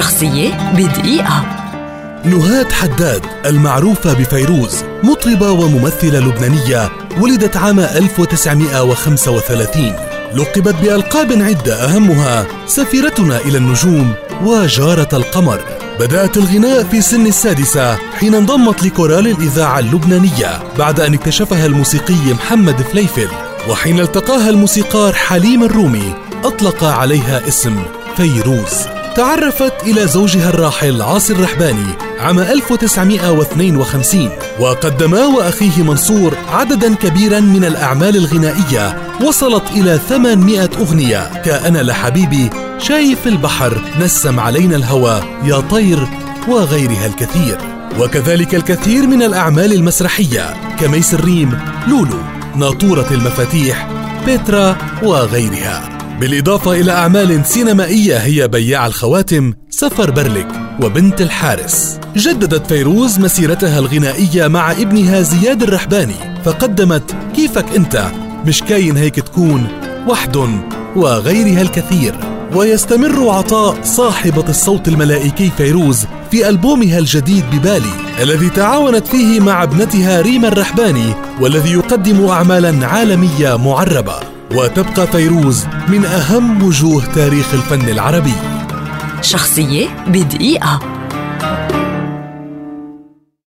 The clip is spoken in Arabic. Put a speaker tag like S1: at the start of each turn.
S1: شخصية بدقيقة.
S2: نهاد حداد المعروفة بفيروز مطربة وممثلة لبنانية ولدت عام 1935 لقبت بألقاب عدة أهمها سفيرتنا إلى النجوم وجارة القمر. بدأت الغناء في سن السادسة حين انضمت لكورال الإذاعة اللبنانية بعد أن اكتشفها الموسيقي محمد فليفل. وحين التقاها الموسيقار حليم الرومي أطلق عليها اسم فيروز. تعرفت إلى زوجها الراحل عاصي الرحباني عام 1952 وقدما وأخيه منصور عددا كبيرا من الأعمال الغنائية وصلت إلى 800 أغنية. كأنا لحبيبي شايف البحر نسم علينا الهوى يا طير وغيرها الكثير. وكذلك الكثير من الأعمال المسرحية كميس الريم لولو ناطورة المفاتيح بيترا وغيرها. بالإضافة إلى أعمال سينمائية هي بياع الخواتم سفر برلك وبنت الحارس. جددت فيروز مسيرتها الغنائية مع ابنها زياد الرحباني فقدمت كيفك أنت مش كاين هيك تكون وحد وغيرها الكثير. ويستمر عطاء صاحبة الصوت الملائكي فيروز في ألبومها الجديد ببالي الذي تعاونت فيه مع ابنتها ريما الرحباني والذي يقدم أعمالا عالمية معربة. وتبقى فيروز من أهم وجوه تاريخ الفن العربي.
S1: شخصية بدقيقة.